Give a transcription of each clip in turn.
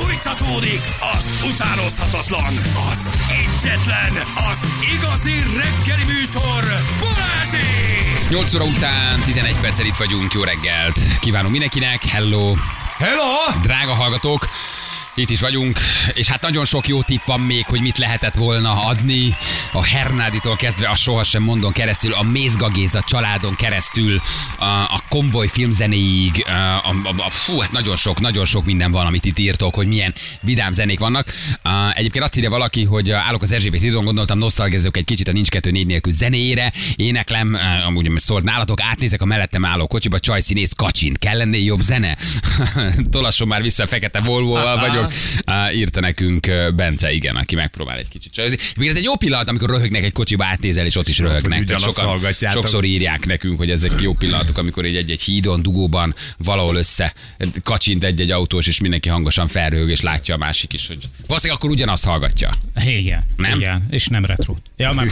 Fújtatódik az utánozhatatlan, az egyetlen, az igazi reggeli műsor, Balázsék! 8 óra után 11 perccel itt vagyunk, jó reggelt. Kívánom mindenkinek, hello, Hello! drága hallgatók. Itt is vagyunk, és hát nagyon sok jó tipp van még, hogy mit lehetett volna adni. A Hernáditól kezdve a sohasem mondon keresztül, a Mézga Géza családon keresztül, a, a konvoj filmzenéig, a, a, a, fú, hát nagyon sok, nagyon sok minden van, amit itt írtok, hogy milyen vidám zenék vannak. A, egyébként azt írja valaki, hogy állok az Erzsébet hídon, gondoltam, nosztalgezok egy kicsit a Nincs 2 4 nélkül zenéjére, éneklem, eh, amúgy szólt nálatok, átnézek a mellettem álló kocsiba, csajszínész kacsint, kell lenni jobb zene? Tolasson már vissza a fekete Volvo-val vagyok, Á, írta nekünk Bence, igen, aki megpróbál egy kicsit csajozni. Még ez egy jó pillanat, amikor röhögnek egy kocsiba átnézel, és ott is röhögnek. Ugyanazt hallgatjátok. sokszor írják nekünk, hogy ezek jó pillanatok, amikor egy egy hídon, dugóban valahol össze kacsint egy-egy autós, és mindenki hangosan felröhög, és látja a másik is, hogy valószínűleg akkor ugyanazt hallgatja. Igen. Nem? Igen, és nem retro. Ja, már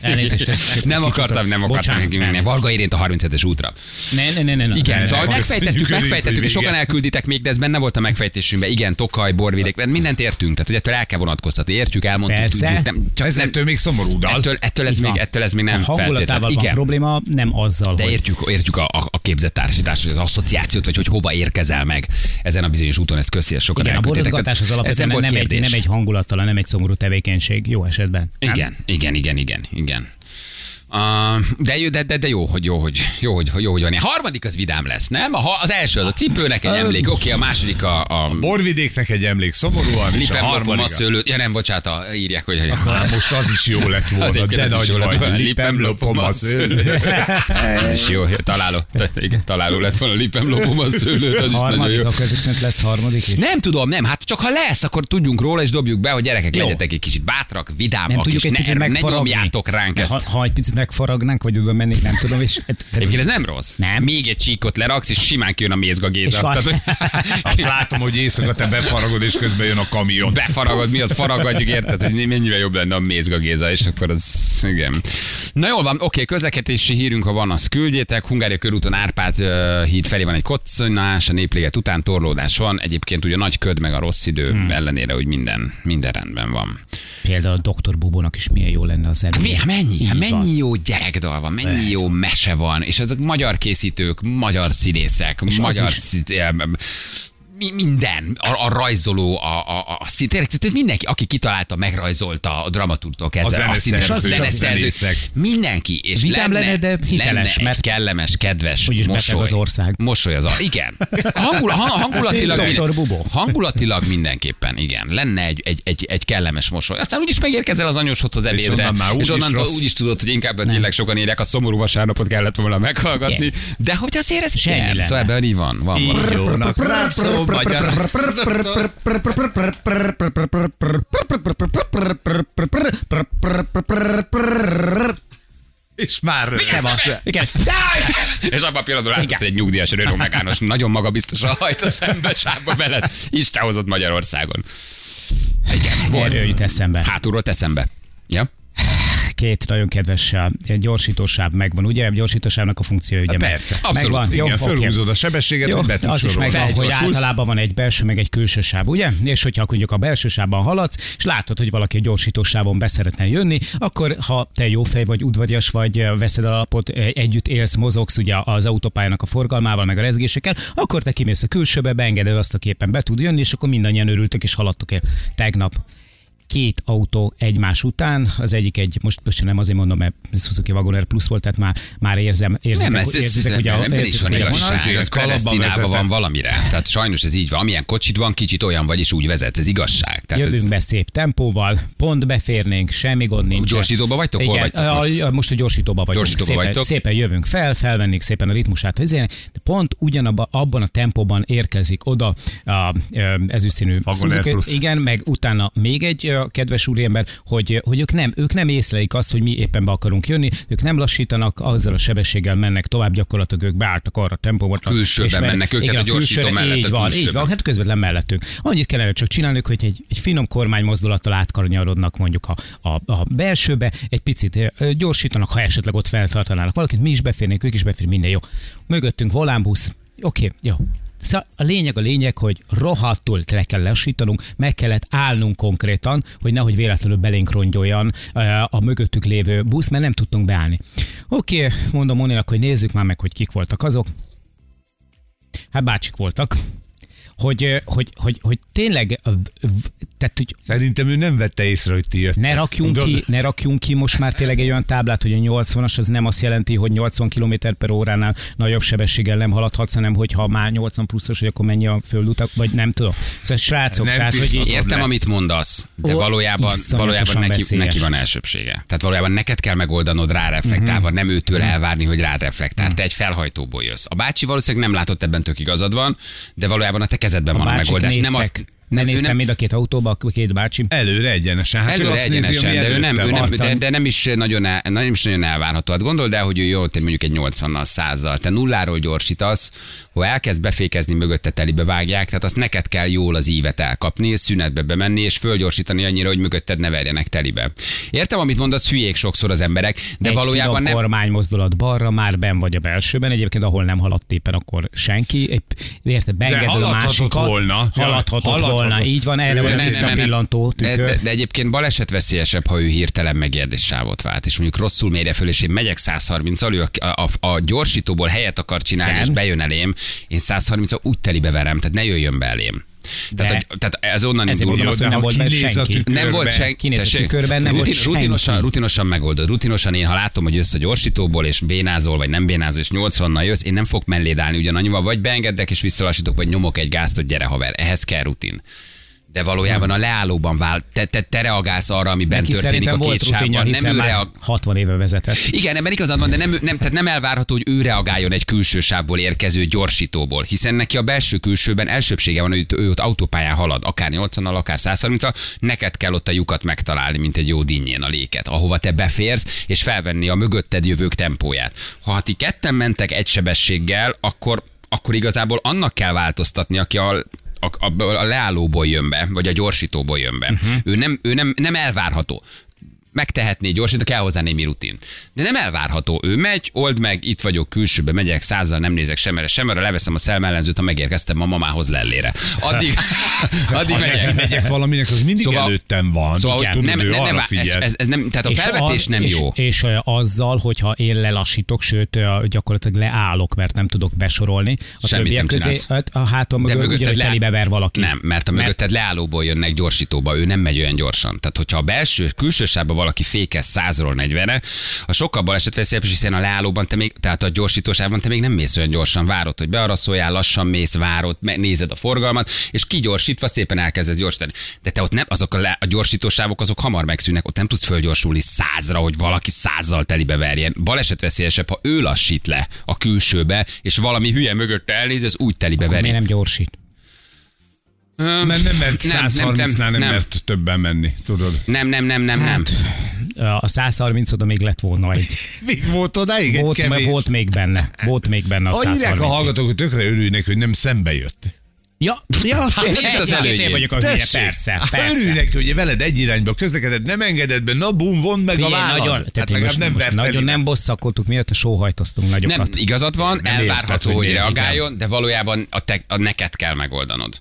elnézést. Nem akartam, nem akartam Bocsánat, neki menni. nem. Varga érint a 37-es útra. Ne, ne, ne, ne, ne. Igen, ne, szóval ne, megfejtettük, megfejtettük, és sokan elkülditek még, de ez benne volt a megfejtésünkben. Igen, Tokaj, Borvidék, mert mindent értünk, tehát hogy ettől el kell vonatkoztatni. Értjük, elmondtuk, Persze. tudjuk, nem, csak Ez nem, ettől még szomorú dal. ettől, ettől, ez még, ettől ez még nem a hangulatával feltétlenül. van Igen. probléma, nem azzal, De hogy... értjük, értjük a, a, a képzett társadalmat, az asszociációt, vagy hogy hova érkezel meg ezen a bizonyos úton, ez köszi, ezt sokan Igen, a borozgatás az Ez alapvetően nem, nem, egy, nem egy hangulattal, nem egy szomorú tevékenység, jó esetben. Nem? Igen, igen, igen, igen, igen. Uh, de, jó- de, de, de, jó, hogy jó, hogy jó, hogy, jó, hogy van. A harmadik az vidám lesz, nem? A, ha- az első az a cipőnek egy emlék, oké, a második a, a Borvidéknek egy emlék szomorúan, és a lopom a harmadik. szőlőt. Ja nem, bocsánat, a, írják, hogy Hát most az is jó lett volna, de nagy jó lett volna. Lipem lopom a szőlőt. ez is jó, találó. Igen, találó lett volna, lipem lopom a szőlőt, az is nagyon jó. akkor ezek szerint lesz harmadik is. Nem tudom, nem, hát csak ha lesz, akkor tudjunk róla, és dobjuk be, hogy gyerekek Jó. legyetek egy kicsit bátrak, vidámak, Nem és tudjuk egy ne, picit ne megfaragni. nyomjátok ránk ezt. Ha, ha egy picit megfaragnánk, vagy oda mennénk, nem tudom, és... Egyébként ez nem rossz. Nem. Még egy csíkot leraksz, és simán kijön a mézga Géza. És van- Tehát, hogy Azt látom, hogy éjszaka te befaragod, és közben jön a kamion. befaragod, miatt faragadjuk, érted, hogy mennyivel jobb lenne a mézga Géza, és akkor az, igen. Na jól van, oké, közlekedési hírünk, ha van, azt küldjétek. Hungária körúton Árpád híd felé van egy koccanás, a népléget után torlódás van. Egyébként ugye nagy köd, meg a rossz idő hmm. ellenére, hogy minden, minden rendben van. Például a Dr. Bubónak is milyen jó lenne az elő. Mi, hát mennyi, hát van. mennyi jó gyerekdal van, mennyi jó mese van, és azok magyar készítők, magyar színészek, És magyar is. szí- em, mi, minden, a, a rajzoló, a, a, a, szín- tényleg, tehát mindenki, aki kitalálta, megrajzolta a dramaturgtól kezdve, A a színes, a zeneszerzők, a zeneszerzők, zenészek. mindenki, és Vidám lenne, lenne, de hiteles, lenne egy mert- kellemes, kedves Úgyis mosoly. az ország. Mosoly az a, igen. Hangul, hang, hangulatilag, minden- hangulatilag mindenképpen, igen. Lenne egy, egy, egy, egy kellemes mosoly. Aztán úgyis megérkezel az anyósodhoz ebédre, onnan már úgy és is onnantól rossz. úgy is tudod, hogy inkább tényleg sokan írják, a szomorú vasárnapot kellett volna meghallgatni. Igen. De hogy azért ez Semmi igen, lenne. szóval ebben így van. van, magyar. És már Szevasz. Igen. És abban a pillanatban látod, hogy egy nyugdíjas Renault Megános nagyon magabiztosan hajt a szembe sávba veled. Isten hozott Magyarországon. Igen, volt. Erről jut eszembe. Hátulról teszembe. Ja? Két nagyon kedves gyorsítósáv megvan, ugye? Gyorsítósávnak a funkciója ugye meg- persze. Abszolút. megvan. Igen, oké. fölhúzod a sebességet, Jó, hogy be az is megvan, hogy általában van egy belső, meg egy külső sáv, ugye? És hogyha mondjuk a belső sávban haladsz, és látod, hogy valaki egy gyorsítós sávon beszeretne jönni, akkor ha te jó fej vagy, udvarias vagy, veszed a eh, együtt élsz, mozogsz ugye az autópályának a forgalmával, meg a rezgésekkel, akkor te kimész a külsőbe, beengeded azt, aki éppen be tud jönni, és akkor mindannyian örültök és haladtok el tegnap két autó egymás után, az egyik egy, most, most nem azért mondom, mert Suzuki Wagoner Plus volt, tehát már, már érzem, érzem, Nem, ez, ez, ez érzitek, hogy a, ebben is van hogy igazság. ez Ez predestinálva van valamire. Tehát sajnos ez így van. Amilyen kocsid van, kicsit olyan vagy, és úgy vezetsz. Ez igazság. Tehát Jövünk ez, be szép tempóval, pont beférnénk, semmi gond nincs. Gyorsítóba vagytok? Hol vagytok a, most? a, most a gyorsítóba vagyunk. Gyorsítóba szépen, vagytok. szépen jövünk fel, felvennék szépen a ritmusát, hogy de pont ugyanabban abban a tempóban érkezik oda a ezüstszínű Suzuki-. Igen, meg utána még egy ö, kedves úriember, hogy, hogy ők, nem, ők nem észlelik azt, hogy mi éppen be akarunk jönni, ők nem lassítanak, azzal a sebességgel mennek tovább, gyakorlatilag ők beálltak arra a tempóba. Külsőben és men- mennek ők, igen, tehát a gyorsító külsőre, mellett Így a van, így van, hát közvetlen mellettünk. Annyit kellene csak csinálni, hogy egy, egy finom kormánymozdulattal átkanyarodnak mondjuk a, a, a belsőbe, egy picit gyorsítanak, ha esetleg ott feltartanának valakit, mi is beférnénk, ők is beférnénk, minden jó. Mögöttünk volánbusz, oké, jó. Szóval a lényeg a lényeg, hogy rohadtul le kell lassítanunk, meg kellett állnunk konkrétan, hogy nehogy véletlenül belénk rongyoljan a mögöttük lévő busz, mert nem tudtunk beállni. Oké, mondom Moninak, hogy nézzük már meg, hogy kik voltak azok. Hát bácsik voltak. Hogy, hogy, hogy, hogy tényleg, tehát, hogy Szerintem ő nem vette észre, hogy ti jöttek. ne rakjunk, Tudod? ki, ne rakjunk ki most már tényleg egy olyan táblát, hogy a 80-as az nem azt jelenti, hogy 80 km per óránál nagyobb sebességgel nem haladhatsz, hanem hogy ha már 80 pluszos, hogy akkor mennyi a földutak, vagy nem tudom. Szóval srácok, Nem tehát, hogy így. Értem, amit mondasz, de Ó, valójában, valójában neki, neki van elsőbsége. Tehát valójában neked kell megoldanod rá reflektálva, nem őtől elvárni, hogy rád reflektál. Te egy felhajtóból jössz. A bácsi valószínűleg nem látott ebben tök igazad van, de valójában a te kezedben a van a megoldás. néztek, Nem azt, ne ő néztem mind a két autóba, a két bácsi. Előre egyenesen. Hát Előre azt nézi, egyenesen, ami de ő nem, ő nem, de, de, nem, is nagyon el, nem is nagyon elvárható. Hát gondold el, hogy ő jó, te mondjuk egy 80-nal, 100 te nulláról gyorsítasz, ha elkezd befékezni, mögötte telibe vágják, tehát azt neked kell jól az ívet elkapni, szünetbe bemenni, és fölgyorsítani annyira, hogy mögötted ne verjenek telibe. Értem, amit mondasz, hülyék sokszor az emberek, de egy valójában nem. kormány mozdulat balra, már ben vagy a belsőben, egyébként ahol nem haladt éppen, akkor senki. Érted, beengeded a másikat. volna. Haladhatott Haladhatott. volna, így van, erre van visszapillantó De, tükör. de, de, egyébként baleset veszélyesebb, ha ő hirtelen megérdés sávot vált, és mondjuk rosszul mérje föl, és én megyek 130-al, ő a, a, a gyorsítóból helyet akar csinálni, Igen. és bejön elém, én 130-al úgy telibe verem, tehát ne jöjjön be elém. Tehát, a, tehát ez onnan Ezért indul. mondom hogy nem volt senki. Nem volt senki. Kinéz a tessék. tükörben, nem volt senki. rutinosan, rutinosan megoldod. Rutinosan én, ha látom, hogy jössz a gyorsítóból, és bénázol, vagy nem bénázol, és 80-nal jössz, én nem fog melléd állni ugyanannyival, vagy beengedek, és visszalassítok, vagy nyomok egy gázt, hogy gyere haver. Ehhez kell rutin. De valójában a leállóban vál, te, te, te reagálsz arra, ami bent Neki történik a két sávban. Nem ő reag... 60 éve vezetett. Igen, ebben igazad van, de nem, nem, tehát nem elvárható, hogy ő reagáljon egy külső sávból érkező gyorsítóból, hiszen neki a belső-külsőben elsőbsége van, hogy ő ott autópályán halad, akár 80-nal, akár 130 neked kell ott a lyukat megtalálni, mint egy jó dinnyén a léket, ahova te beférsz, és felvenni a mögötted jövők tempóját. Ha ti ketten mentek egy sebességgel, akkor akkor igazából annak kell változtatni, aki a a, a, a leállóból jön be, vagy a gyorsítóból jön be. Uh-huh. Ő, nem, ő nem, nem elvárható megtehetné gyorsan, de kell hozzá némi rutin. De nem elvárható. Ő megy, old meg, itt vagyok külsőbe, megyek százzal, nem nézek semmerre, semmerre, leveszem a szelmellenzőt, ha megérkeztem a mamához lellére. Addig, addig megyek. megyek valaminek, az mindig Szóval- előttem van. Szóval Tudod, nem, nem, nem, ez, ez, ez nem, tehát a És felvetés az- nem és, jó. És ö, azzal, hogyha én lelassítok, sőt gyakorlatilag leállok, mert nem tudok besorolni, a Semmit többiek nem közé csinálsz. hát a hátam mögött ugyanúgy le- telibe ver valaki. Nem, mert a mögötted leállóból jönnek gyorsítóba, ő nem megy olyan gyorsan. Tehát, hogyha a belső, külső sávban valaki fékez 100-ról 40-re, a sokkal balesetveszélyebb, is, hiszen a leállóban te még, tehát a gyorsítósában te még nem mész olyan gyorsan, várod, hogy bearaszoljál, lassan mész, várod, nézed a forgalmat, és kigyorsítva szépen elkezdesz gyorsítani. De te ott nem, azok a, le, a gyorsítósávok azok hamar megszűnnek, ott nem tudsz fölgyorsulni százra, hogy valaki százzal telibe verjen. Balesetveszélyesebb, ha ő lassít le a külsőbe, és valami hülye mögött elnéz, az úgy telibe miért nem gyorsít? Mert nem mert Nem, nem, 130-nál nem, nem, nem, nem. mert többen menni, tudod. Nem, nem, nem, nem, nem. A 130 oda még lett volna egy. Még volt odáig egy Volt, kevés. volt még benne. Volt még benne a Hogy hívják a 130. hallgatók, hogy tökre örülnek, hogy nem szembe jött. Ja, ja, nézd az előnyét. Én vagyok a hülye, persze, Hát persze. Örülnek, hogy veled egy irányba közlekeded, nem engeded be, na bum, vond meg a Figyelj, vállad. nagyon, hát tehát legalább most, nem most nagyon nem bosszakoltuk, miatt a sóhajtoztunk Nem, nagyokat. igazad van, Nem elvárható, érted, hogy hogy reagáljon, de valójában a, te, a neked kell megoldanod.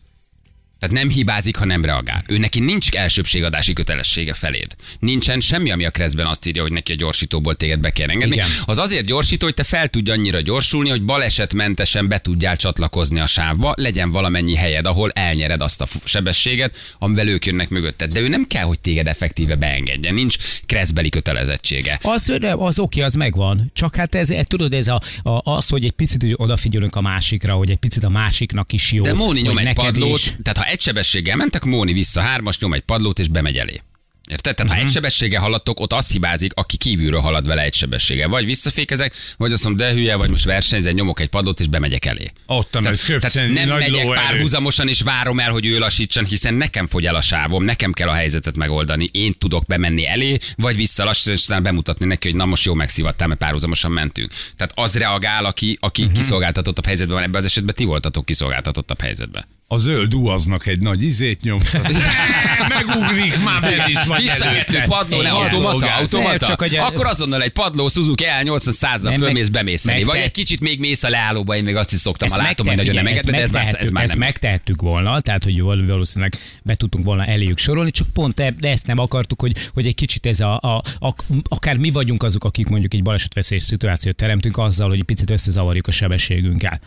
Tehát nem hibázik, ha nem reagál. Ő neki nincs elsőbségadási kötelessége feléd. Nincsen semmi, ami a kreszben azt írja, hogy neki a gyorsítóból téged be kell engedni. Igen. Az azért gyorsító, hogy te fel tudj annyira gyorsulni, hogy balesetmentesen be tudjál csatlakozni a sávba, legyen valamennyi helyed, ahol elnyered azt a sebességet, amivel ők jönnek mögötted. De ő nem kell, hogy téged effektíve beengedjen. Nincs kreszbeli kötelezettsége. Az, az oké, az megvan. Csak hát ez, tudod, ez a, a, az, hogy egy picit odafigyelünk a másikra, hogy egy picit a másiknak is jó. De Móni nyom egy padlót, is. tehát ha egy sebességgel mentek, Móni vissza hármas, nyom egy padlót és bemegy elé. Érted? Tehát ha egy sebességgel haladtok, ott az hibázik, aki kívülről halad vele egy sebességgel. Vagy visszafékezek, vagy azt mondom, de hülye vagy, most versenyzek, nyomok egy padlót és bemegyek elé. Ott köpceni, tehát nem nagy megyek párhuzamosan és várom el, hogy ő lassítson, hiszen nekem fogy el a sávom, nekem kell a helyzetet megoldani. Én tudok bemenni elé, vagy visszalassítani, és utána bemutatni neki, hogy na most jó megszivattál, mert párhuzamosan mentünk. Tehát az reagál, aki, aki uh-huh. kiszolgáltatottabb helyzetben van, ebben az esetben ti voltatok kiszolgáltatottabb helyzetben. A zöld duaznak egy nagy izét nyomsz. Megugrik, már benne is vagy Visszakettő padló, ne automata, automata. Csak, hogy- Akkor azonnal egy padló Suzuki L800 százal Nem, fölmész meg- Vagy egy kicsit még mész a leállóba, én még azt is szoktam, Ezt látom, hogy nagyon nem figyelj, enged, de ez már, ez már ezt megtehettük volna, tehát hogy val- valószínűleg be tudtunk volna eléjük sorolni, csak pont e- de ezt nem akartuk, hogy, hogy egy kicsit ez a, a, a, akár mi vagyunk azok, akik mondjuk egy balesetveszélyes szituációt teremtünk azzal, hogy egy picit összezavarjuk a sebességünkkel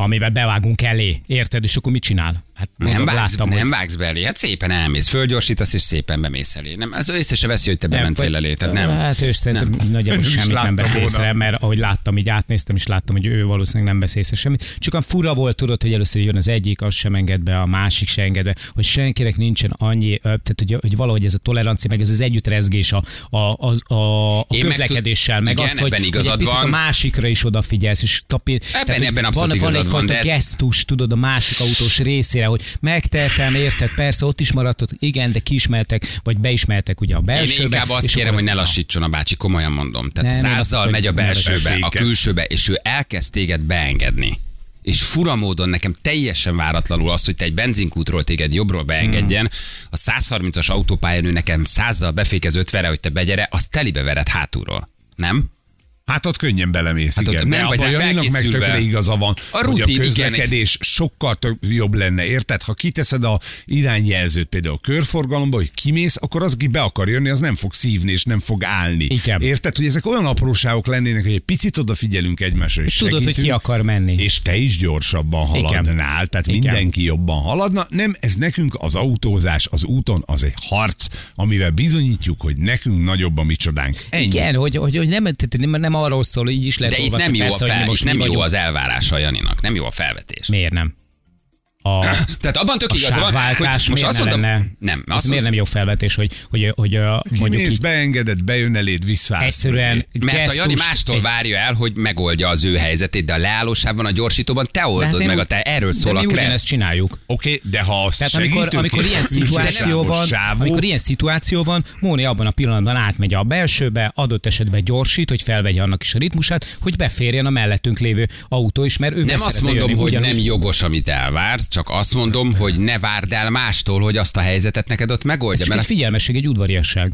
amivel bevágunk elé, érted? És akkor mit csinál? Hát Nem mondom, vágsz, láttam, nem hogy vágsz belé, hát szépen elmész, fölgyorsítasz és szépen bemész elé. Nem, az észre se veszi, hogy te bementél elé, tehát nem. Hát ő szerintem nagyjából Nem is semmit nem vett észre, mert ahogy láttam, így átnéztem, és láttam, hogy ő valószínűleg nem vesz észre semmit. Csak olyan fura volt, tudod, hogy először jön az egyik, az sem enged be, a másik sem enged be, hogy senkinek nincsen annyi, tehát hogy, hogy valahogy ez a tolerancia, meg ez az együttrezgés a, a, az, a, a meg közlekedéssel, meg, igen, az, hogy, ebben hogy egy picit van. a másikra is odafigyelsz, és tapi, tehát, hogy ebben abszolút van, van igazad van, de ez- gesztus, tudod, a másik autós részére, hogy megtehetem, érted, persze ott is maradtott, igen, de kiismertek, vagy beismertek ugye a Én belsőbe. inkább azt kérem, hogy ne az- lassítson a bácsi, komolyan mondom. Tehát Nem, én azt százzal mondom, megy a belsőbe, a külsőbe, és ő elkezd téged beengedni. És fura módon nekem teljesen váratlanul az, hogy te egy benzinkútról téged jobbról beengedjen, a 130-as autópályán ő nekem százzal befékez ötvere, hogy te begyere, azt telibe vered hátulról. Nem? Hát ott könnyen belemész, Hát igen. nem vagy abban Janinak meg tökre igaza van, A hogy rutin, a igen, közlekedés sokkal tök jobb lenne, érted? Ha kiteszed a irányjelzőt például a körforgalomba, hogy kimész, akkor az, aki be akar jönni, az nem fog szívni és nem fog állni. Igen. Érted? Hogy ezek olyan apróságok lennének, hogy egy picit odafigyelünk egymásra, és Tudod, hogy ki akar menni. és te is gyorsabban haladnál, tehát Igen. mindenki jobban haladna. Nem, ez nekünk az autózás az úton az egy harc, amivel bizonyítjuk, hogy nekünk nagyobb a micsodánk. Ennyi. Igen, hogy, hogy, hogy nem, nem, nem arról szól, így is lehet De itt nem jó, a persze, fel, most nem jó az elvárása a Janinak, nem jó a felvetés. Miért nem? A, Tehát abban tök a igaza van, hogy most miért azt ne mondom, lenne? nem, az azt miért nem jó felvetés, hogy, hogy, hogy ö, mondjuk Kimész, így beengeded, bejön eléd, visszaállsz. egyszerűen Mert a Jani mástól egy- várja el, hogy megoldja az ő helyzetét, de a leállósában, a gyorsítóban te oldod hát meg, a te erről de szól a mi kressz. csináljuk. Oké, okay, de ha azt Tehát amikor, amikor ilyen szituáció van, amikor ilyen szituáció van, Móni abban a pillanatban átmegy a belsőbe, adott esetben gyorsít, hogy felvegye annak is a ritmusát, hogy beférjen a mellettünk lévő autó is, mert ő Nem azt mondom, jönni, hogy nem jogos, amit elvársz, csak azt mondom, hogy ne várd el mástól, hogy azt a helyzetet neked ott Ez megoldja. csak Mert egy azt figyelmesség, egy udvariasság.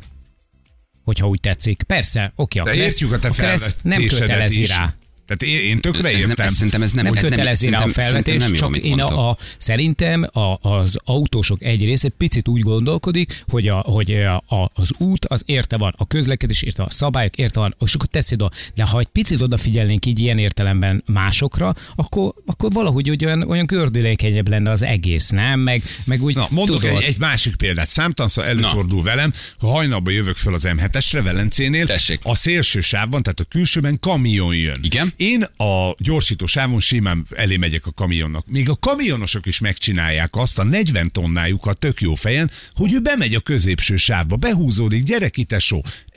Hogyha úgy tetszik. Persze, oké, a De kereszt, értjük a te a kereszt nem kötelezi is. rá. Tehát én, én tökre ez nem, értem. ez, szerintem ez nem, nem ez nem, a felvetés, nem jó, csak én a, a, szerintem a, az autósok egy része picit úgy gondolkodik, hogy, a, hogy a, a, az út az érte van, a közlekedés érte van, a szabályok érte van, és akkor teszed oda. De ha egy picit odafigyelnénk így ilyen értelemben másokra, akkor, akkor valahogy úgy olyan, olyan gördülékenyebb lenne az egész, nem? Meg, meg úgy Na, mondok tudod, egy, egy másik példát. Számtalanszor előfordul velem, ha hajnalban jövök föl az M7-esre, Velencénél, Tessék. a szélső sávban, tehát a külsőben kamion jön. Igen. Én a gyorsító sávon simán elé megyek a kamionnak. Még a kamionosok is megcsinálják azt a 40 tonnájukat tök jó fejen, hogy ő bemegy a középső sávba, behúzódik, gyerek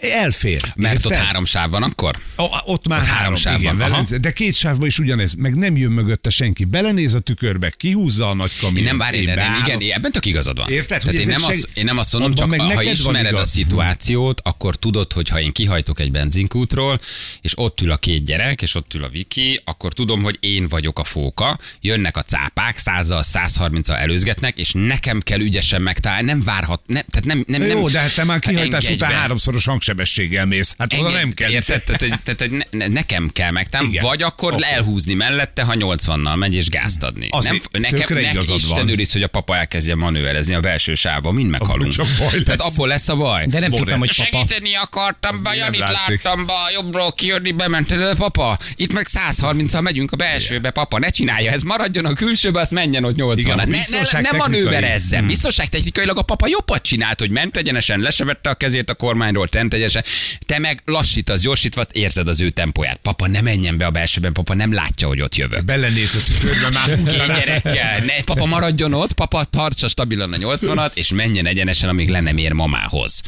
elfér. Mert ott Érted? három sáv van akkor? A- ott már Ott három, három sáv igen, van. Velence, de két sávban is ugyanez, meg nem jön mögötte senki. Belenéz a tükörbe, kihúzza a nagy kamion. Nem várj, de nem, igen, ebben tök igazad van. Érted, Tehát én nem, egy azt, seg- én nem azt mondom, csak ha ismered a szituációt, akkor tudod, hogy ha én kihajtok egy benzinkútról, és ott ül a két gyerek, és ott ül a Viki, akkor tudom, hogy én vagyok a fóka, jönnek a cápák, 100-al, 130-al előzgetnek, és nekem kell ügyesen megtalálni, nem várhat, nem, tehát nem, nem, nem Jó, de hát te már kihajtás után háromszoros hangsebességgel mész. Hát oda Engedj, nem kell. Érted? Tehát, hogy- tehát, hogy ne, ne, nekem kell Igen. vagy akkor Oké. elhúzni mellette, ha 80-nal megy és gázt adni. Azért nem, nekem, igazad Isten van. őriz, hogy a papa elkezdje manőverezni a belső sávba, mind meghalunk. csak baj Tehát lesz. abból lesz a baj. De nem tudtam, hogy papa. Segíteni akartam be, Janit láttam be, jobbról kijönni, bement, de papa, itt meg 130-al megyünk a belsőbe, papa, ne csinálja, ez maradjon a külsőbe, azt menjen ott 80 Igen, ne, ne, ne manőverezzen. Hmm. Biztonságtechnikailag a papa jobbat csinált, hogy ment egyenesen, le se vette a kezét a kormányról, tent egyenesen. Te meg lassítasz, gyorsítva, érzed az ő tempóját. Papa, ne menjen be a belsőben, papa nem látja, hogy ott jövök. Belenéz a tükörbe már rá. gyerekkel. Ne, papa maradjon ott, papa tartsa stabilan a 80-at, és menjen egyenesen, amíg le nem ér mamához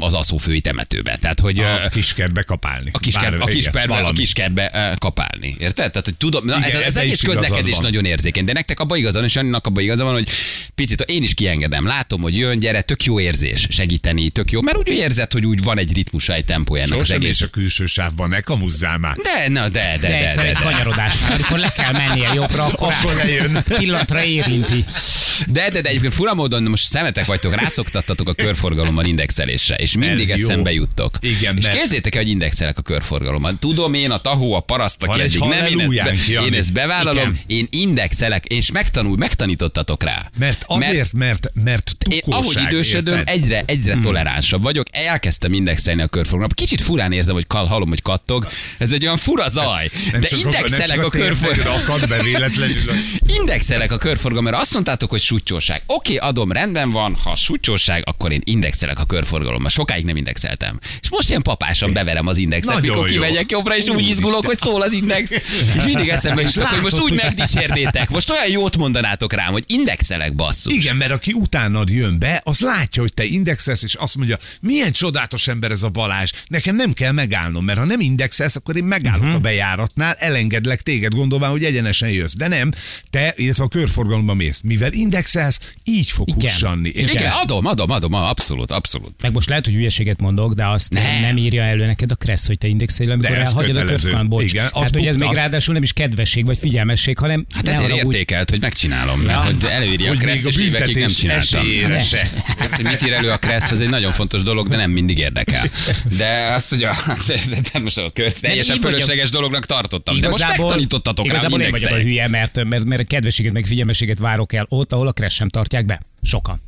az aszófői temetőbe. Tehát, hogy A kiskertbe kapálni. a kisker, Bár- a igen, kiskerbe, a uh, kapálni. Érted? Tehát, hogy tudom, na, Igen, ez, ez ebbe egész közlekedés van. nagyon érzékeny, de nektek abban igaza van, és Anninak abban igaza van, hogy picit én is kiengedem. Látom, hogy jön, gyere, tök jó érzés segíteni, tök jó, mert úgy érzed, hogy úgy van egy ritmusa, egy tempója ennek az Sosem egész. és a külső sávban, ne kamuzzál már. De, na, de, de, De de, de, egy de. kanyarodásnál, amikor le kell mennie jobbra, akkor, Akkor lejön. pillanatra érinti. De, de, de egyébként fura módon most szemetek vagytok, rászoktattatok a körforgalommal indexelésre, és mindig Mert jó. eszembe juttok. Igen, és mert- képzétek el, hogy indexelek a körforgalommal. Tudom én, a tahó, a paraszt, aki eddig nem, én ezt, be, én ezt bevállalom, Igen. én indexelek, és megtanul, megtanítottatok rá. Mert azért, mert, mert Én ahogy tukóság, idősödöm, érted? egyre, egyre Hmm. toleránsabb vagyok. Elkezdtem indexelni a körforgalmat. Kicsit furán érzem, hogy kal, hallom, hogy kattog. Ez egy olyan fura zaj. Nem De indexelek a be véletlenül. Indexelek a körforgalomra, mert azt mondtátok, hogy sutyóság. Oké, adom, rendben van, ha sutyóság, akkor én indexelek a körforgalomba. Sokáig nem indexeltem. És most ilyen papásan beverem az indexet, Nagyon mikor jó. kimegyek jobbra, és úgy izgulok, hogy szól az index. És mindig eszembe jutok, hogy most úgy megdicsérnétek. Most olyan jót mondanátok rám, hogy indexelek basszus. Igen, mert aki utánad jön be, az látja, hogy te indexelsz, és azt mondja, milyen csodálatos ember ez a Balázs, nekem nem kell megállnom, mert ha nem indexelsz, akkor én megállok uh-huh. a bejáratnál, elengedlek téged, gondolván, hogy egyenesen jössz. De nem, te, illetve a körforgalomban mész. Mivel indexelsz, így fog Igen. hussanni. Igen, Érted? adom, adom, adom, abszolút, abszolút. Meg most lehet, hogy hülyeséget mondok, de azt Nem. nem, írja elő neked a kressz, hogy te indexelj, amikor De elhagyod a körforgalmat. Bocs. Igen, azt hát, hogy ez még ráadásul nem is kedvesség vagy figyelmesség, hanem Hát ezért haragudj. értékelt, hogy megcsinálom, mert hogy előírja a Hogy Kressz, még a és évekig nem csináltam. se. Azt, hogy mit ír elő a Kressz, az egy nagyon fontos dolog, de nem mindig érdekel. De azt, hogy a, de most a kör, teljesen fölösleges dolognak tartottam. De most megtanítottatok rá, hogy igazából én vagyok a hülye, mert, mert, mert kedvességet meg figyelmességet várok el ott, ahol a kressz sem tartják be. Sokan.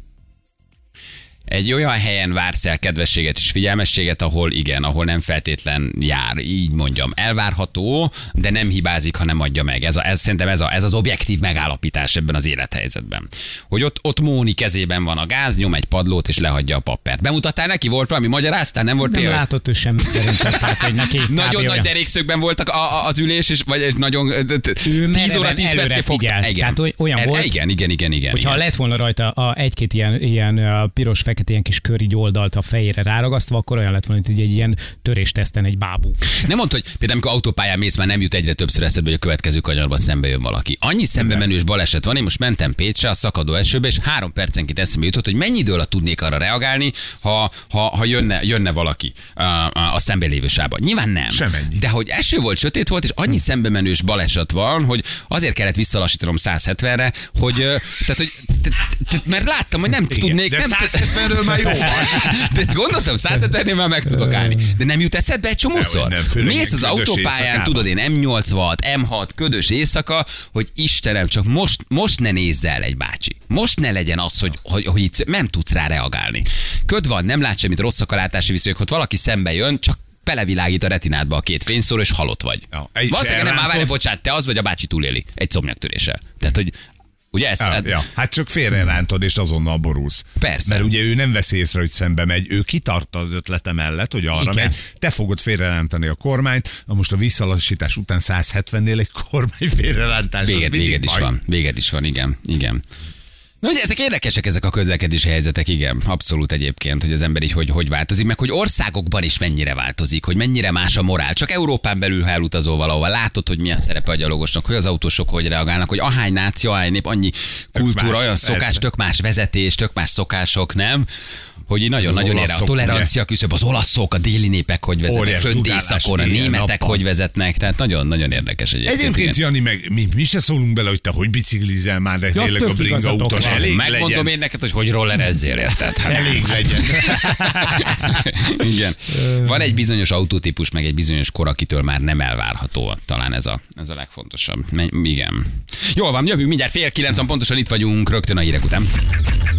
Egy olyan helyen vársz el kedvességet és figyelmességet, ahol igen, ahol nem feltétlen jár, így mondjam. Elvárható, de nem hibázik, hanem adja meg. Ez, a, ez szerintem ez, a, ez az objektív megállapítás ebben az élethelyzetben. Hogy ott, ott Móni kezében van a gáz, nyom egy padlót és lehagyja a pappert. Bemutattál neki? Volt valami magyaráztál? Nem volt Nem tényleg? látott ő sem szerintem, tehát hogy neki. Nagyon nagy olyan- derékszögben voltak a, a, az ülés, és vagy egy nagyon Ő 10 óra mereven 10 előre percig fogta. figyelt. Tehát oly- olyan Er- volt- Igen, igen, igen, igen. Hogyha igen. lett volna rajta a egy-két ilyen, ilyen ö, piros-fekete, ilyen kis kör így oldalt a fejére ráragasztva, akkor olyan lett volna, mint egy ilyen törésteszten egy bábú. Nem mondta, hogy például amikor autópályán mész, már nem jut egyre többször eszedbe, hogy a következő kanyarban szembe jön valaki. Annyi szembe menős baleset van, én most mentem Pécsre a szakadó esőbe, és három percenként eszembe jutott, hogy mennyi idő alatt tudnék arra reagálni, ha, ha, ha jönne, jönne valaki a, a, a szembe lévő sávban. Nyilván nem. Semennyi. De hogy eső volt, sötét volt, és annyi szembe menős baleset van, hogy azért kellett visszalassítanom 170-re, hogy, tehát, hogy, tehát, tehát, mert láttam, hogy nem tudnék. de nem 170-ről már jó. De gondoltam, 170-nél már meg tudok állni. De nem jut eszedbe egy csomószor? Nem, főleg Mész az autópályán, tudod, én M86, M6, ködös éjszaka, hogy Istenem, csak most, most ne nézz el egy bácsi. Most ne legyen az, hogy, hogy, hogy itt nem tudsz rá reagálni. Köd van, nem látsz semmit, rosszak a látási viszonyok, hogy valaki szembe jön, csak belevilágít a retinádba a két fényszóró, és halott vagy. Ja, Valószínűleg nem, már várj, bocsánat, te az vagy a bácsi túléli egy szomnyaktöréssel. Tehát, hogy ugye ez, Ja, ja. Hát csak félrerántod, és azonnal borulsz. Persze. Mert ugye ő nem veszi észre, hogy szembe megy, ő kitart az ötlete mellett, hogy arra Igen. megy, te fogod félrerántani a kormányt, na most a visszalassítás után 170-nél egy kormány félrerántás. Véged, véged is baj. van. Véged is van, igen. igen. Na ugye ezek érdekesek ezek a közlekedési helyzetek, igen, abszolút egyébként, hogy az ember így hogy, hogy változik, meg hogy országokban is mennyire változik, hogy mennyire más a morál. Csak Európán belül, ha elutazol valahova, látod, hogy milyen szerepe a gyalogosnak, hogy az autósok hogy reagálnak, hogy ahány náció, ahány nép, annyi kultúra, más, olyan szokás, persze. tök más vezetés, tök más szokások, nem? Hogy így nagyon-nagyon Az érre a tolerancia küszöb, az olaszok, a déli népek hogy vezetnek, fönt éjszakon, a németek hogy vezetnek, tehát nagyon-nagyon érdekes egyébként. Egyébként, igen. Jani, meg mi, mi se szólunk bele, hogy te hogy biciklizel már, de tényleg a bringa utas. Elég Megmondom legyen. én neked, hogy hogy rollerezzél, érted? Hát, Elég legyen. igen. Van egy bizonyos autótípus, meg egy bizonyos kor, akitől már nem elvárható. Talán ez a, ez a legfontosabb. Igen. Jól van, jövünk mindjárt fél kilenc, pontosan itt vagyunk, rögtön a hírek után.